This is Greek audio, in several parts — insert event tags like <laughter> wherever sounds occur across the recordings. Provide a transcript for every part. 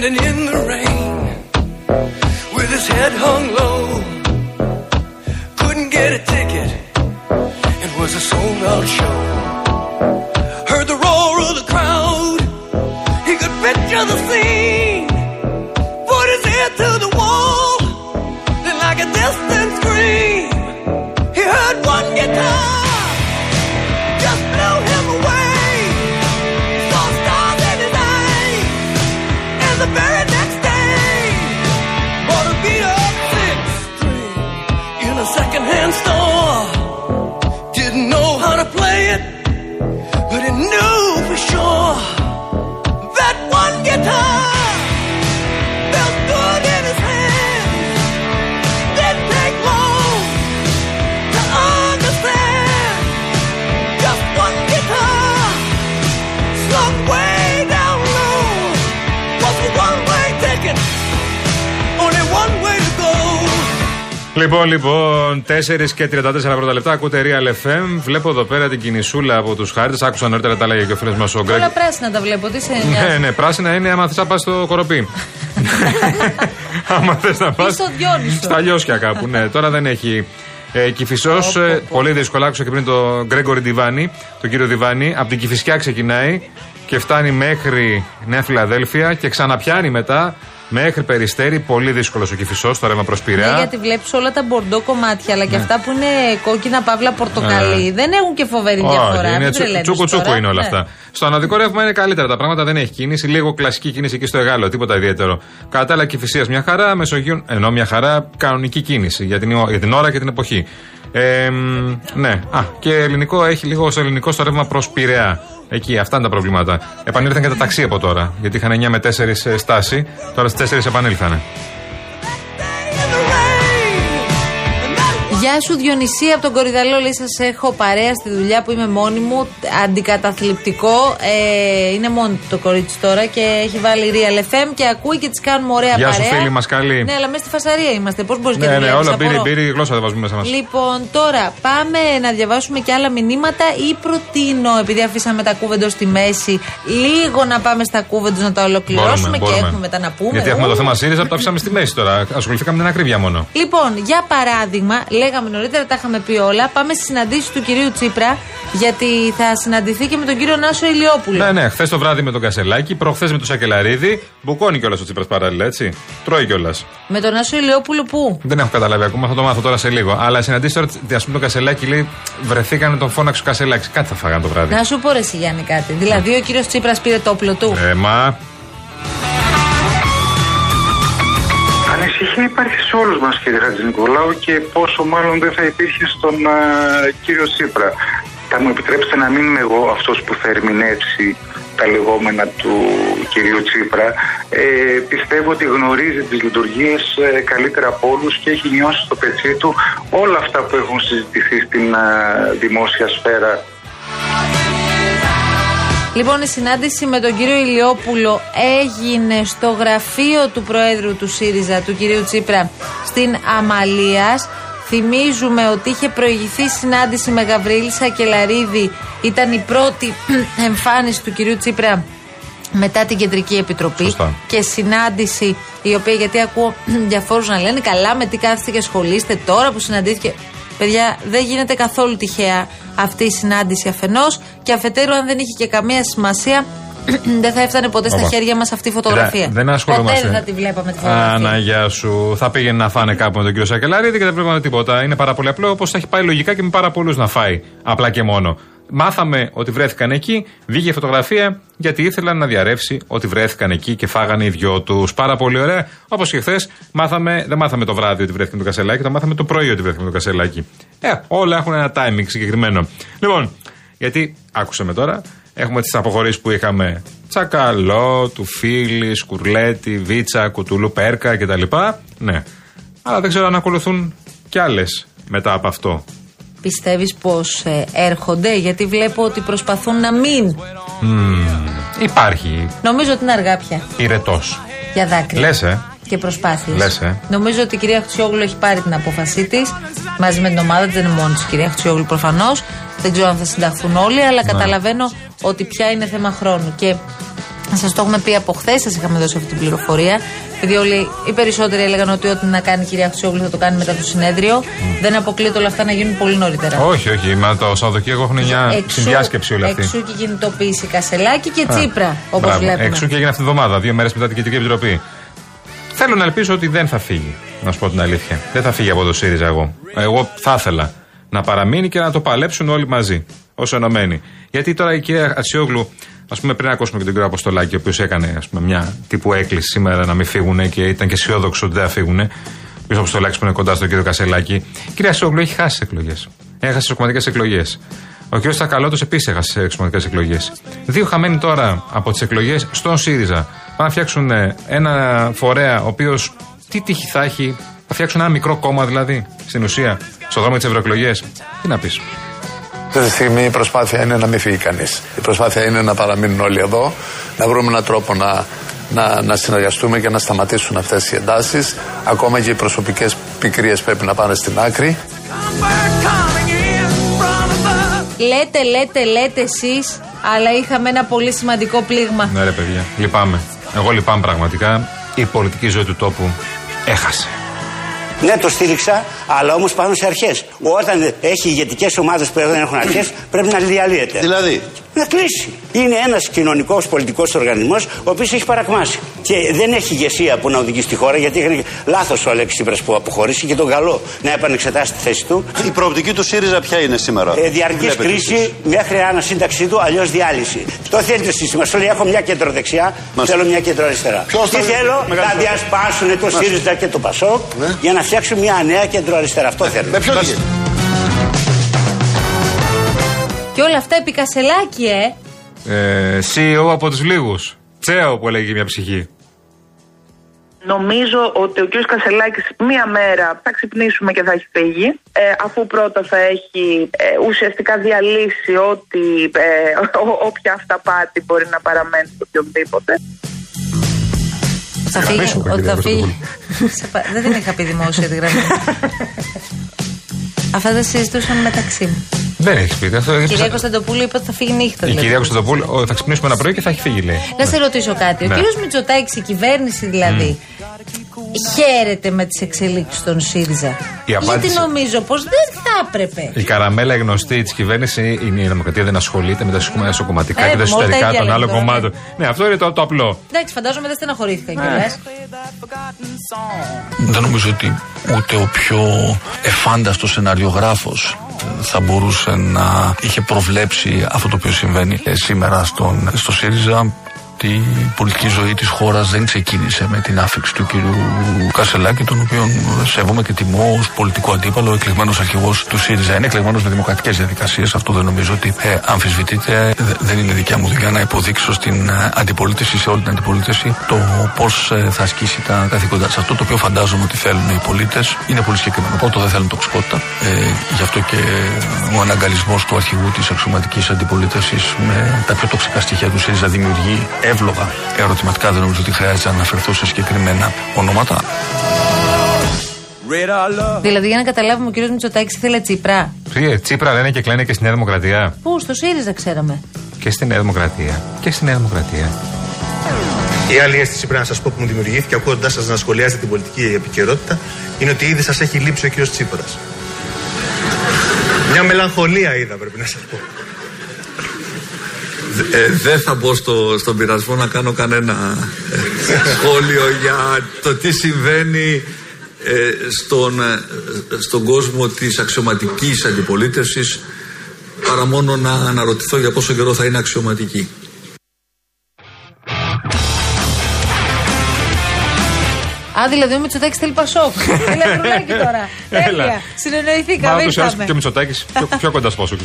standing in the rain with his head hung low. Λοιπόν, λοιπόν, 4 και 34 πρώτα λεπτά. Ακούτε Real FM. Βλέπω εδώ πέρα την κινησούλα από τους χάρτες. Άκουσα νωρίτερα τα λέγε και ο φίλος μας ο Γκρέκ. Όλα πράσινα τα βλέπω. Τι σε Ναι, νοιάζει; ναι, πράσινα είναι άμα θες να πας στο κοροπή. <laughs> άμα θες να πας. Ή στο Διόνυσο. Στα λιώσια κάπου, ναι. Τώρα δεν έχει. Ε, Κυφισός, Πω, πω, πω. πολύ δύσκολα. Άκουσα και πριν τον Γκρέγκορη Ντιβάνη, τον κύριο Διβάνη. Από την Κυφυσιά ξεκινάει και φτάνει μέχρι Νέα Φιλαδέλφια και ξαναπιάνει μετά μέχρι Περιστέρη. Πολύ δύσκολος ο Κυφισό, το ρεύμα προς Πειραιά. Ναι, γιατί βλέπεις όλα τα μπορντό κομμάτια, αλλά και Ναι. αυτά που είναι κόκκινα, παύλα, πορτοκαλί. Δεν έχουν και φοβερή διαφορά. Όχι, είναι μην τσου, τρελαίνεις τσούκου τσούκου τώρα. είναι όλα Ναι. αυτά. Στο αναδικό ρεύμα είναι καλύτερα τα πράγματα, δεν έχει κίνηση. Λίγο κλασική κίνηση εκεί στο Εγάλο, τίποτα ιδιαίτερο. Κατά άλλα, Κυφυσία μια χαρά, Μεσογείων, ενώ μια χαρά κανονική κίνηση για την, για την ώρα και την εποχή. Ε, μ, ναι, α, και ελληνικό έχει λίγο στο ελληνικό στο ρεύμα προς Πειραιά. Εκεί, αυτά είναι τα προβλήματα. Επανήλθαν και τα ταξί από τώρα. Γιατί είχαν 9 με 4 στάση, τώρα στις 4 επανήλθανε. Γεια σου Διονυσία από τον Κορυδαλό, λέει σας έχω παρέα στη δουλειά που είμαι μόνη μου, αντικαταθλιπτικό, ε, είναι μόνη του το κορίτσι τώρα και έχει βάλει Real FM και ακούει και τις κάνουμε ωραία Γεια σου, παρέα. φίλοι μας, καλή. Ναι, αλλά μέσα στη φασαρία είμαστε, πώς μπορείς και Ναι, ναι, δουλεύεις, όλα μπύρι, απορώ. μπύρι, γλώσσα δεν βάζουμε μέσα μας. Λοιπόν, τώρα πάμε να διαβάσουμε και άλλα μηνύματα ή προτείνω, επειδή αφήσαμε τα κούβεντος στη μέση, λίγο να πάμε στα κούβεντο να τα ολοκληρώσουμε και έχουμε μετά να πούμε. Γιατί έχουμε Ου. το θέμα ΣΥΡΙΖΑ που το αφήσαμε στη μέση τώρα. Ασχοληθήκαμε με την ακρίβεια μόνο. Λοιπόν, για παράδειγμα, λέγαμε νωρίτερα, τα είχαμε πει όλα. Πάμε στις συναντήσεις του κυρίου Τσίπρα, γιατί θα συναντηθεί και με τον κύριο Νάσο Ηλιόπουλο. Ναι, ναι, χθες το βράδυ με τον Κασελάκη, προχθές με τον Σακελαρίδη. Μπουκώνει κιόλας ο Τσίπρας παράλληλα, έτσι. Τρώει κιόλας. Με τον Νάσο Ηλιόπουλο πού; Δεν έχω καταλάβει ακόμα, θα το μάθω τώρα σε λίγο. Αλλά συναντήσεις τώρα, ας πούμε, τον Κασελάκη λέει, βρεθήκανε τον φώναξε ο Κασελάκης. Κάτι θα φάγανε το βράδυ. Να σου πω ρε εσύ, Γιάννη κάτι. Δηλαδή ο κύριος Τσίπρας πήρε το όπλο του. Ε, μα. Ανησυχία υπάρχει σε όλους μας κύριε Χατζηνικολάου και πόσο μάλλον δεν θα υπήρχε στον α, κύριο Τσίπρα. Θα μου επιτρέψετε να μην είμαι εγώ αυτός που θα ερμηνεύσει τα λεγόμενα του κυρίου Τσίπρα. Ε, πιστεύω ότι γνωρίζει τις λειτουργίες ε, καλύτερα από όλους και έχει νιώσει στο πετσί του όλα αυτά που έχουν συζητηθεί στην α, δημόσια σφαίρα Λοιπόν, η συνάντηση με τον κύριο Ηλιόπουλο έγινε στο γραφείο του Προέδρου του ΣΥΡΙΖΑ, του κυρίου Τσίπρα, στην Αμαλίας. Θυμίζουμε ότι είχε προηγηθεί συνάντηση με Γαβρίλη Σακελαρίδη. Ήταν η πρώτη <clears throat> εμφάνιση του κυρίου Τσίπρα μετά την Κεντρική Επιτροπή. Σωστά. Και συνάντηση η οποία, γιατί ακούω <clears throat> διαφόρους να λένε, καλά με τι κάθεστε και ασχολείστε τώρα που συναντήθηκε. Παιδιά, δεν γίνεται καθόλου τυχαία αυτή η συνάντηση αφενός και αφετέρου, αν δεν είχε και καμία σημασία, <clears throat> δεν θα έφτανε ποτέ στα Όπα. χέρια μας αυτή η φωτογραφία. Κοίτα, δεν ασχολούμαστε. Ποτέ δεν θα τη βλέπαμε τη φωτογραφία. Άνα, γεια σου. Θα πήγαινε να φάνε κάπου με τον κύριο Σακελαρίδη και δεν πρέπει να τίποτα. Είναι πάρα πολύ απλό, όπως θα έχει πάει λογικά και με πάρα πολλούς να φάει. Απλά και μόνο. Μάθαμε ότι βρέθηκαν εκεί, βγήκε η φωτογραφία γιατί ήθελαν να διαρρεύσει ότι βρέθηκαν εκεί και φάγανε οι δυο τους. Πάρα πολύ ωραία. Όπως και χθες, μάθαμε, δεν μάθαμε το βράδυ ότι βρέθηκαν το κασελάκι, το μάθαμε το πρωί ότι βρέθηκαν το κασελάκι. Ε, όλα έχουν ένα timing συγκεκριμένο. Λοιπόν, γιατί άκουσαμε τώρα, έχουμε τις αποχωρήσεις που είχαμε Τσακαλό, του Φίλη, Κουρλέτη, Βίτσα, Κουτούλου, Πέρκα κτλ. Ναι. Αλλά δεν ξέρω αν ακολουθούν κι άλλες μετά από αυτό. Πιστεύεις πως έρχονται, γιατί βλέπω ότι προσπαθούν να μην. Υπάρχει Νομίζω ότι είναι αργά πια πυρετό. για δάκρυα. Λες, ε. και προσπάθειες. Λες, ε. Νομίζω ότι η κυρία Χτσιόγλου έχει πάρει την απόφασή της μαζί με την ομάδα της. Δεν είναι μόνη της η κυρία Χτσιόγλου προφανώς. Δεν ξέρω αν θα συνταχθούν όλοι, αλλά καταλαβαίνω ότι πια είναι θέμα χρόνου. Και Σας το έχουμε πει από χθες, σας είχαμε δώσει αυτή την πληροφορία. Επειδή όλοι οι περισσότεροι έλεγαν ότι ό,τι να κάνει η κυρία Χρυσόγλου θα το κάνει μετά το συνέδριο. Δεν αποκλείεται όλα αυτά να γίνουν πολύ νωρίτερα. Όχι, όχι. Μα το Σαββατοκύριακο έχουν μια συνδιάσκεψη όλη αυτή. Εξού και κινητοποίηση Κασελάκη και Τσίπρα, όπως βλέπουμε. Εξού και έγινε αυτή τη βδομάδα, δύο μέρες μετά την Κεντρική Επιτροπή. Θέλω να ελπίσω ότι δεν θα φύγει. Να σου πω την αλήθεια. Δεν θα φύγει από το ΣΥΡΙΖΑ εγώ. Εγώ θα ήθελα να παραμείνει και να το παλέψουν όλοι μαζί. Ω ενωμένοι. Γιατί τώρα η κυρία Αξιόγλου Α πούμε, πριν ακούσουμε και τον κύριο Αποστολάκη, ο οποίος έκανε ας πούμε, μια τύπου έκκληση σήμερα να μην φύγουν και ήταν και αισιόδοξο ότι δεν θα φύγουν. Ο κύριος Αποστολάκης που είναι κοντά στον κύριο Κασελάκη. Η κυρία Αξιόγλου έχει χάσει εκλογές. Έχασε τις κομματικέ εκλογές. Ο κύριος Στακαλώτος επίσης έχασε τις κομματικέ εκλογές. Δύο χαμένοι τώρα από τις εκλογές στον ΣΥΡΙΖΑ. Πάνε να φτιάξουν ένα φορέα ο οποίος τι τύχη θα έχει. Θα φτιάξουν ένα μικρό κόμμα δηλαδή στην ουσία στον δρόμο της ευρωεκλογές. Τι να πεις. Αυτή τη στιγμή η προσπάθεια είναι να μην φύγει κανείς. Η προσπάθεια είναι να παραμείνουν όλοι εδώ, να βρούμε έναν τρόπο να, να, να συνεργαστούμε και να σταματήσουν αυτές οι εντάσεις. Ακόμα και οι προσωπικές πικρίες πρέπει να πάνε στην άκρη. Λέτε, λέτε, λέτε εσείς, αλλά είχαμε ένα πολύ σημαντικό πλήγμα. Ναι, ρε παιδιά, λυπάμαι. Εγώ λυπάμαι πραγματικά. Η πολιτική ζωή του τόπου έχασε. Ναι, το στήριξα, αλλά όμως πάνω σε αρχές. Όταν έχει ηγετικές ομάδες που δεν έχουν αρχές, πρέπει να διαλύεται. Δηλαδή; Να κλείσει. Είναι ένας κοινωνικός πολιτικός οργανισμός ο οποίος έχει παρακμάσει. Και δεν έχει ηγεσία που να οδηγεί στη χώρα, γιατί είχε λάθος ο Αλέξης Τσίπρας που αποχωρήσει και τον καλό να επανεξετάσει τη θέση του. Η προοπτική του ΣΥΡΙΖΑ ποια είναι σήμερα; Ε, Διαρκής κρίση μέχρι ανασύνταξή του, αλλιώς διάλυση. Το θέλει το σύστημα. Σου λέει: Έχω μια κεντροδεξιά, Μας... θέλω μια κεντροαριστερά. Τι θέλω να διασπάσουν το ΣΥΡΙΖΑ και το ΠΑΣΟΚ ναι. για να φτιάξουν μια νέα κεντροαριστερά. Αυτό θέλω. Με και όλα αυτά επί Κασελάκη, ε. ε CEO από τους λίγους. Τσέο που έλεγε μια ψυχή. Νομίζω ότι ο κ. Κασελάκης μία μέρα θα ξυπνήσουμε και θα έχει φύγει ε, αφού πρώτα θα έχει ε, ουσιαστικά διαλύσει ότι ε, όποια αυταπάτη μπορεί να παραμένει στο οποιοδήποτε. Θα φύγει, ότι θα φύγει. Δεν την είχα πει δημόσια τη γραμμή. <laughs> Αυτά τα συζητούσαν μεταξύ μου. Δεν έχεις πει. Αυτό, η κυρία Κωνσταντοπούλου είπε ότι θα φύγει νύχτα. Η κυρία Κωνσταντοπούλου θα ξυπνήσουμε ένα πρωί και θα έχει φύγει, λέει. Να σε ρωτήσω κάτι. Ο ναι. κύριος Μητσοτάκης, η κυβέρνηση δηλαδή, χαίρεται με τις εξελίξεις των ΣΥΡΙΖΑ. Γιατί νομίζω πως δεν θα έπρεπε. Η καραμέλα γνωστή της κυβέρνησης είναι η Δημοκρατία δεν ασχολείται με τα εσωκομματικά ε, και τα εσωτερικά των άλλων κομμάτων. Ναι, αυτό είναι το, το απλό. Εντάξει, φαντάζομαι δεν στεναχωρήθηκαν κιόλας. Δεν νομίζω ότι ούτε ο πιο εφάνταστος σεναριογράφος θα μπορούσε να είχε προβλέψει αυτό το οποίο συμβαίνει σήμερα στον, στο ΣΥΡΙΖΑ ότι η πολιτική ζωή της χώρας δεν ξεκίνησε με την άφηξη του κύριου Κασελάκη, τον οποίο σέβομαι και τιμώ ως πολιτικό αντίπαλο, εκλεγμένος αρχηγός του ΣΥΡΙΖΑ. Είναι εκλεγμένος με δημοκρατικές διαδικασίες. Αυτό δεν νομίζω ότι ε, αμφισβητείται. Δεν είναι δικιά μου δουλειά να υποδείξω στην ε, αντιπολίτευση, σε όλη την αντιπολίτευση, το πώς ε, θα ασκήσει τα καθήκοντά της. Αυτό το οποίο φαντάζομαι ότι θέλουν οι πολίτες είναι πολύ συγκεκριμένο. Πρώτο, δεν θέλουν τοξικότητα. Ε, γι' αυτό και ο αναγκαλισμός του αρχηγού της αξιωματικής αντιπολίτευσης με τα πιο τοξικά στοιχεία του ΣΥΡΙΖΑ δημιουργεί εύλογα ερωτηματικά. Δεν νομίζω ότι χρειάζεται να αναφερθώ σε συγκεκριμένα ονόματα. Δηλαδή, για να καταλάβουμε, ο κ. Μητσοτάκης ήθελε Τσίπρα. Τσίπρα λένε και κλαίνε και στη Νέα Δημοκρατία. Πού, στο ΣΥΡΙΖΑ ξέραμε. Και στη Νέα Δημοκρατία. Και στη Νέα Δημοκρατία. Η άλλη αίσθηση πρέπει να σας πω που μου δημιουργήθηκε ακούγοντά σας να σχολιάζετε την πολιτική επικαιρότητα είναι ότι ήδη σας έχει λείψει ο κ. Τσίπρας. Μια μελαγχολία είδα, πρέπει να σας πω. Ε, δεν θα μπω στο, στον πειρασμό να κάνω κανένα ε, σχόλιο για το τι συμβαίνει ε, στον, ε, στον κόσμο της αξιωματικής αντιπολίτευσης παρά μόνο να αναρωτηθώ για πόσο καιρό θα είναι αξιωματική. Α, δηλαδή ο Μητσοτάκης θέλει Πασόκ. <laughs> Θέλει τώρα. Τέλεια. Συνεννοηθήκαμε. Μα και ο Μητσοτάκης πιο, πιο κοντά στο Πασόκ.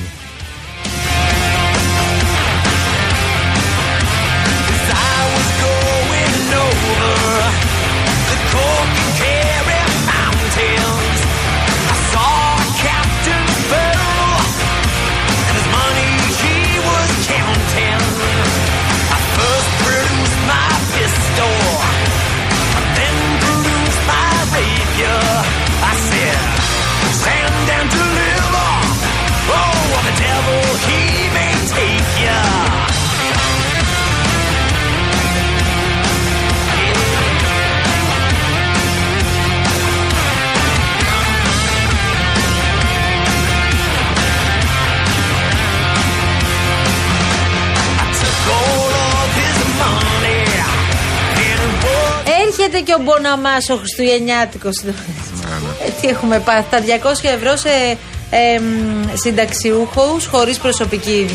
Έρχεται και ο Μποναμάς ο Χριστουγεννιάτικος. Ε, τι έχουμε πάθει. Τα 200 ευρώ σε ε, συνταξιούχου χωρίς προσωπική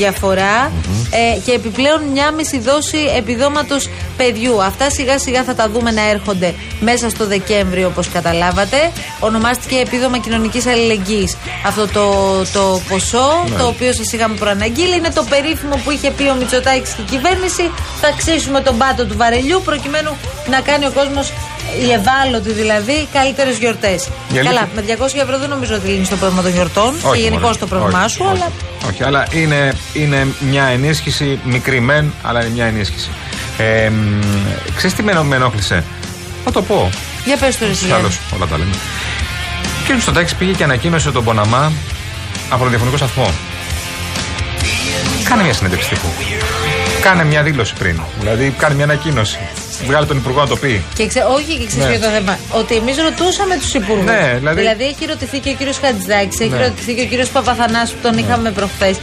ε, και επιπλέον μια μισή δόση επιδόματος παιδιού. Αυτά σιγά σιγά θα τα δούμε να έρχονται μέσα στο Δεκέμβριο όπως καταλάβατε. Ονομάστηκε επίδομα κοινωνικής αλληλεγγύης. Αυτό το, το ποσό το οποίο σας είχαμε προαναγγείλει είναι το περίφημο που είχε πει ο Μητσοτάκης και η κυβέρνηση. Θα ξύσουμε τον πάτο του βαρελιού προκειμένου να κάνει ο κόσμος οι ευάλωτοι δηλαδή, καλύτερες γιορτές. Καλά, με 200 ευρώ δεν νομίζω ότι λύνει το πρόβλημα των γιορτών όχι, και γενικώς το πρόβλημά σου, όχι, αλλά. Όχι, αλλά είναι, είναι μια ενίσχυση, μικρή μεν, αλλά είναι μια ενίσχυση. Ε, Ξέρεις τι με, με ενόχλησε; Θα το πω. Για πες το εσύ. όλα τα λέμε. Και ο Μητσοτάκη πήγε και ανακοίνωσε τον Ποναμά από τον διαφωνικό σταθμό. Κάνε μια συνέντευξη τύπου. Κάνε μια δήλωση πριν. Δηλαδή, κάνε μια ανακοίνωση. Βγάλε τον Υπουργό να το πει. Και ξε, όχι, και ξέρεις ναι. το θέμα. Ότι εμείς ρωτούσαμε τους Υπουργούς. Ναι, δηλαδή... δηλαδή έχει ρωτηθεί και ο κύριος Χατζηδάκης, έχει ναι. ρωτηθεί και ο κύριος Παπαθανάσου που τον ναι. είχαμε προχθές.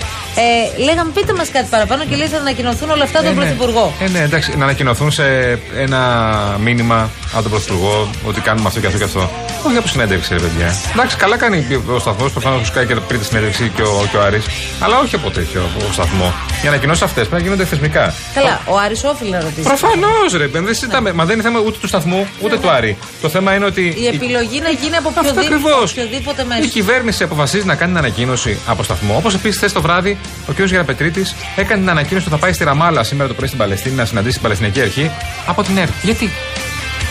Ε, λέγαμε πείτε μας κάτι παραπάνω και λέει θα ανακοινωθούν όλα αυτά ε, τον ναι. Πρωθυπουργό. Ε, ναι, εντάξει, να ανακοινωθούν σε ένα μήνυμα από τον Πρωθυπουργό ότι κάνουμε αυτό και αυτό και αυτό. Όχι από συνέντευξη, ρε παιδιά. Εντάξει, καλά κάνει ο σταθμός, προφανώ του κάνει και πριν τη συνέντευξη και ο, και ο Άρης, αλλά όχι από τέτοιο σταθμό. Οι ανακοινώσει αυτές πρέπει να γίνονται θεσμικά. Καλά, ο Άρης όφιλε να ρωτήσει. Προφανώς, ρε, δεν συζητάμε. Μα δεν είναι θέμα ούτε του σταθμού ούτε του Άρη. Το θέμα είναι ότι. Η επιλογή να γίνει από οποιοδήποτε μέσο. Η κυβέρνηση αποφασίζει να κάνει την ανακοίνωση από σταθμό. Όπως επίσης χθες το βράδυ ο κ. Γεραπετρίτης έκανε την ανακοίνωση ότι θα πάει στη Ραμάλα σήμερα το πρωί στην Παλαιστίνη να συναντήσει την Παλαιστινιακή Αρχή από την ΕΡΤ. Γιατί;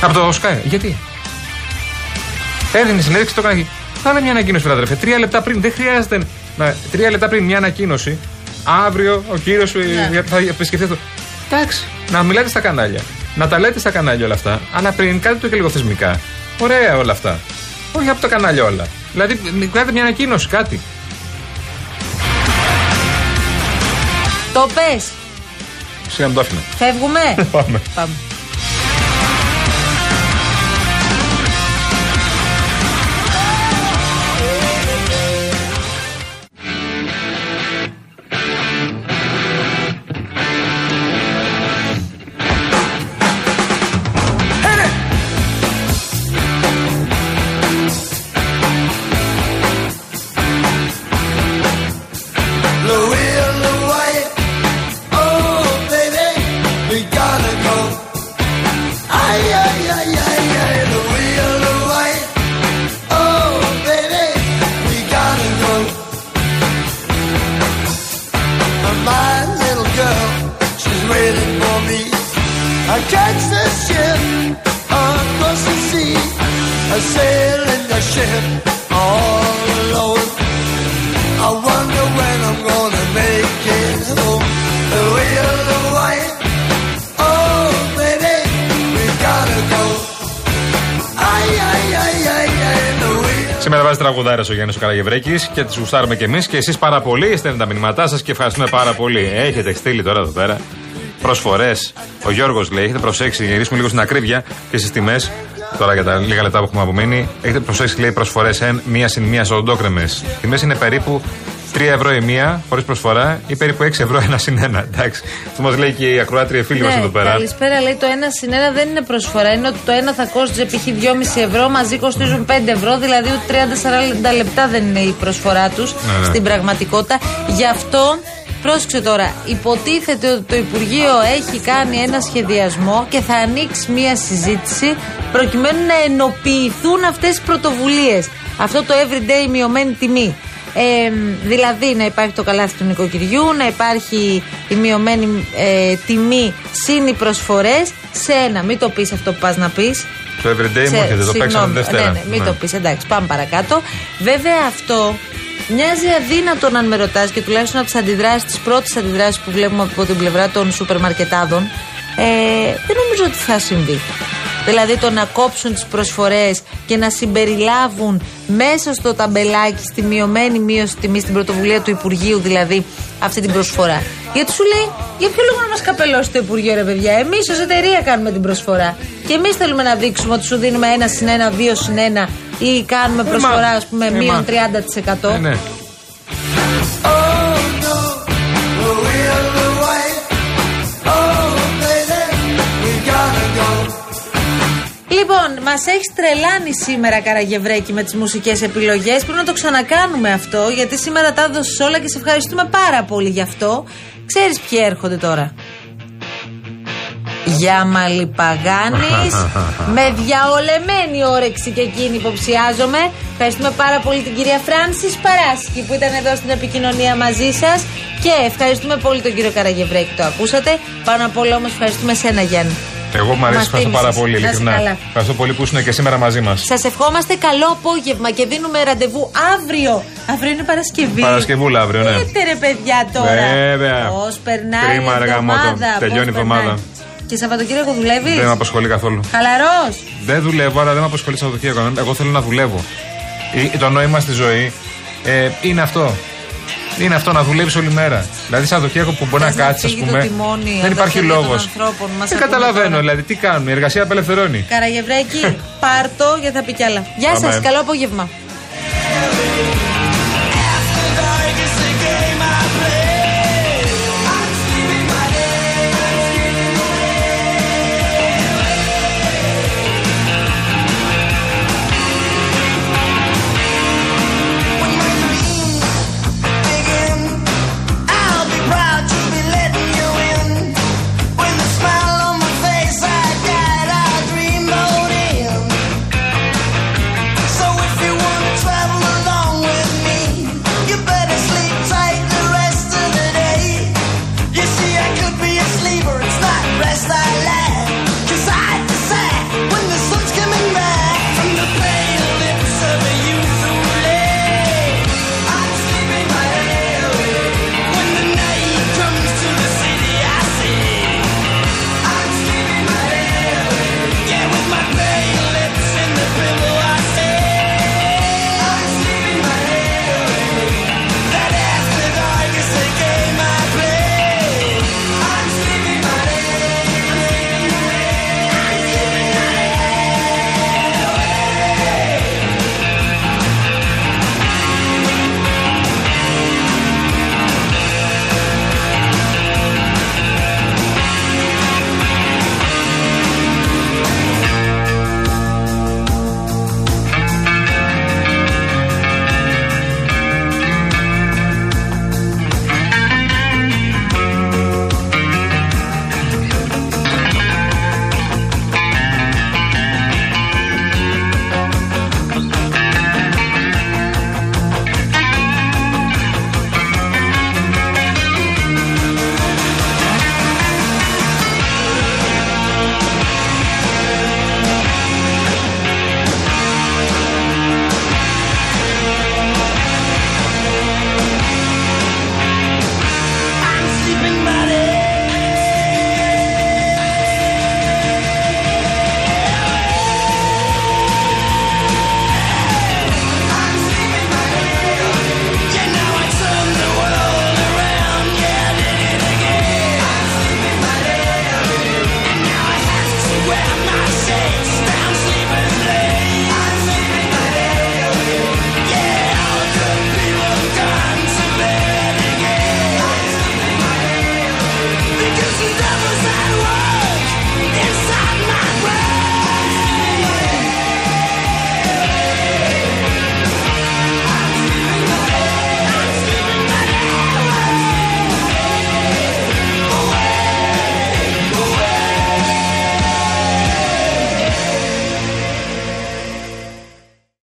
Από το ΣΚΑΕ. Γιατί; Έδινε συνέντευξη, το έκανε. Θα είναι μια ανακοίνωση, βράδυ. Τρία λεπτά πριν. Δεν χρειάζεται. Να, τρία λεπτά πριν μια ανακοίνωση. Αύριο ο κύριος ναι. θα επισκεφτεί αυτό. Εντάξει, να μιλάτε στα κανάλια. Να τα λέτε στα κανάλια όλα αυτά. Αλλά πριν κάντε το και λίγο θεσμικά. Ωραία όλα αυτά. Όχι από το κανάλι όλα. Δηλαδή, κάντε μια ανακοίνωση, κάτι. Το πες. Σιγά το άφηνα. Φεύγουμε. <laughs> Πάμε. Πάμε. Σήμερα βάζει τραγουδάρα ο Γιάννης ο Καραγευρέκη και τι γουστάρουμε κι εμείς και εσείς πάρα πολύ. Στέλνετε τα μηνύματά σας και ευχαριστούμε πάρα πολύ. Έχετε στείλει τώρα εδώ πέρα προσφορές. Ο Γιώργος λέει: Έχετε προσέξει, γυρίσουμε λίγο στην ακρίβεια και στις τιμές. Τώρα για τα λίγα λεπτά που έχουμε απομείνει. Έχετε προσέξει, λέει, προσφορές εν μία συν μία οντόκρεμε. Τιμές είναι περίπου 3 ευρώ η μία, χωρίς προσφορά, ή περίπου 6 ευρώ ένα συν ένα. Εντάξει. Αυτό μας λέει και η ακροάτρια φίλη ναι, μα εδώ πέρα. Καλησπέρα, λέει το ένα συν ένα δεν είναι προσφορά. Είναι ότι το ένα θα κόστιζε π.χ. 2,5 ευρώ, μαζί κοστίζουν 5 ευρώ, δηλαδή 30-40 λεπτά δεν είναι η προσφορά τους ναι, ναι. στην πραγματικότητα. Γι' αυτό Πρόσεξε τώρα, υποτίθεται ότι το Υπουργείο έχει κάνει ένα σχεδιασμό και θα ανοίξει μία συζήτηση προκειμένου να ενοποιηθούν αυτές τις πρωτοβουλίες. Αυτό το everyday μειωμένη τιμή. Ε, δηλαδή να υπάρχει το καλάθι του νοικοκυριού, να υπάρχει η μειωμένη ε, τιμή συν οι προσφορές σε ένα. Μην το πεις αυτό που πας να πεις. Το everyday μου έρχεται, το παίξαμε Δευτέρα. Ναι, ναι, μην ναι. το πεις, εντάξει, πάμε παρακάτω. Βέβαια αυτό μοιάζει αδύνατο αν με ρωτά και τουλάχιστον από τις αντιδράσεις, τις πρώτες αντιδράσεις που βλέπουμε από την πλευρά των σούπερ μαρκετάδων, ε, δεν νομίζω ότι θα συμβεί. Δηλαδή το να κόψουν τις προσφορές και να συμπεριλάβουν μέσα στο ταμπελάκι στη μειωμένη μείωση τιμή στην πρωτοβουλία του Υπουργείου δηλαδή αυτή την προσφορά. Γιατί σου λέει, για ποιο λόγο να μας καπελώσει το Υπουργείο, ρε παιδιά; Εμείς ως εταιρεία κάνουμε την προσφορά. Και εμείς θέλουμε να δείξουμε ότι σου δίνουμε ένα συν ένα, δύο συν ένα ή κάνουμε ε, προσφορά, ας πούμε, ε, μείον 30%. Ε, ναι. Λοιπόν, μας έχεις τρελάνει σήμερα Καραγευρέκη με τις μουσικές επιλογές. Πρέπει να το ξανακάνουμε αυτό, γιατί σήμερα τα έδωσες όλα και σε ευχαριστούμε πάρα πολύ γι' αυτό. Ξέρεις ποιοι έρχονται τώρα. Για Μαλιπαγάνης <laughs> με διαολεμένη όρεξη και εκείνη υποψιάζομαι. Ευχαριστούμε πάρα πολύ την κυρία Φράνση Παράσκη που ήταν εδώ στην επικοινωνία μαζί σας. Και ευχαριστούμε πολύ τον κύριο Καραγευρέκη, το ακούσατε. Πάνω απ' όλα όμως ευχαριστούμε σένα Γιάννη. Εγώ μου αρέσει, Μας ευχαριστώ πάρα θύμισες. πολύ, Να είσαι ειλικρινά. καλά. Ευχαριστώ πολύ που ήσουν και σήμερα μαζί μας. Σας ευχόμαστε καλό απόγευμα και δίνουμε ραντεβού αύριο. Αύριο είναι Παρασκευή. Παρασκευούλα αύριο, ναι. Πείτε ρε παιδιά τώρα. Βέβαια. Πώς περνάει Κρίμα, η ρε γαμώτο. εβδομάδα. Τελειώνει πώς η εβδομάδα. Περνάει. Και Σαββατοκύριακο δουλεύεις; Δεν με απασχολεί καθόλου. Χαλαρός; Δεν δουλεύω, αλλά δεν με απασχολεί Σαββατοκύριακο. Εγώ θέλω να δουλεύω. Ε, Το νόημα στη ζωή ε, είναι αυτό. Είναι αυτό να δουλεύεις όλη μέρα. Δηλαδή, Σαββατοκύριακο που μπορεί Θες να να κάτσεις, ας φύγει το πούμε. τιμόνι από δεν τα υπάρχει χέρια των λόγος. ανθρώπων. Μας Δεν ακούμε καταλαβαίνω, τώρα. δηλαδή, τι κάνουν. Η εργασία απελευθερώνει. Καραγευρέκη, πάρτο γιατί θα πει κι άλλα. Γεια Πάμε. σας, καλό απόγευμα.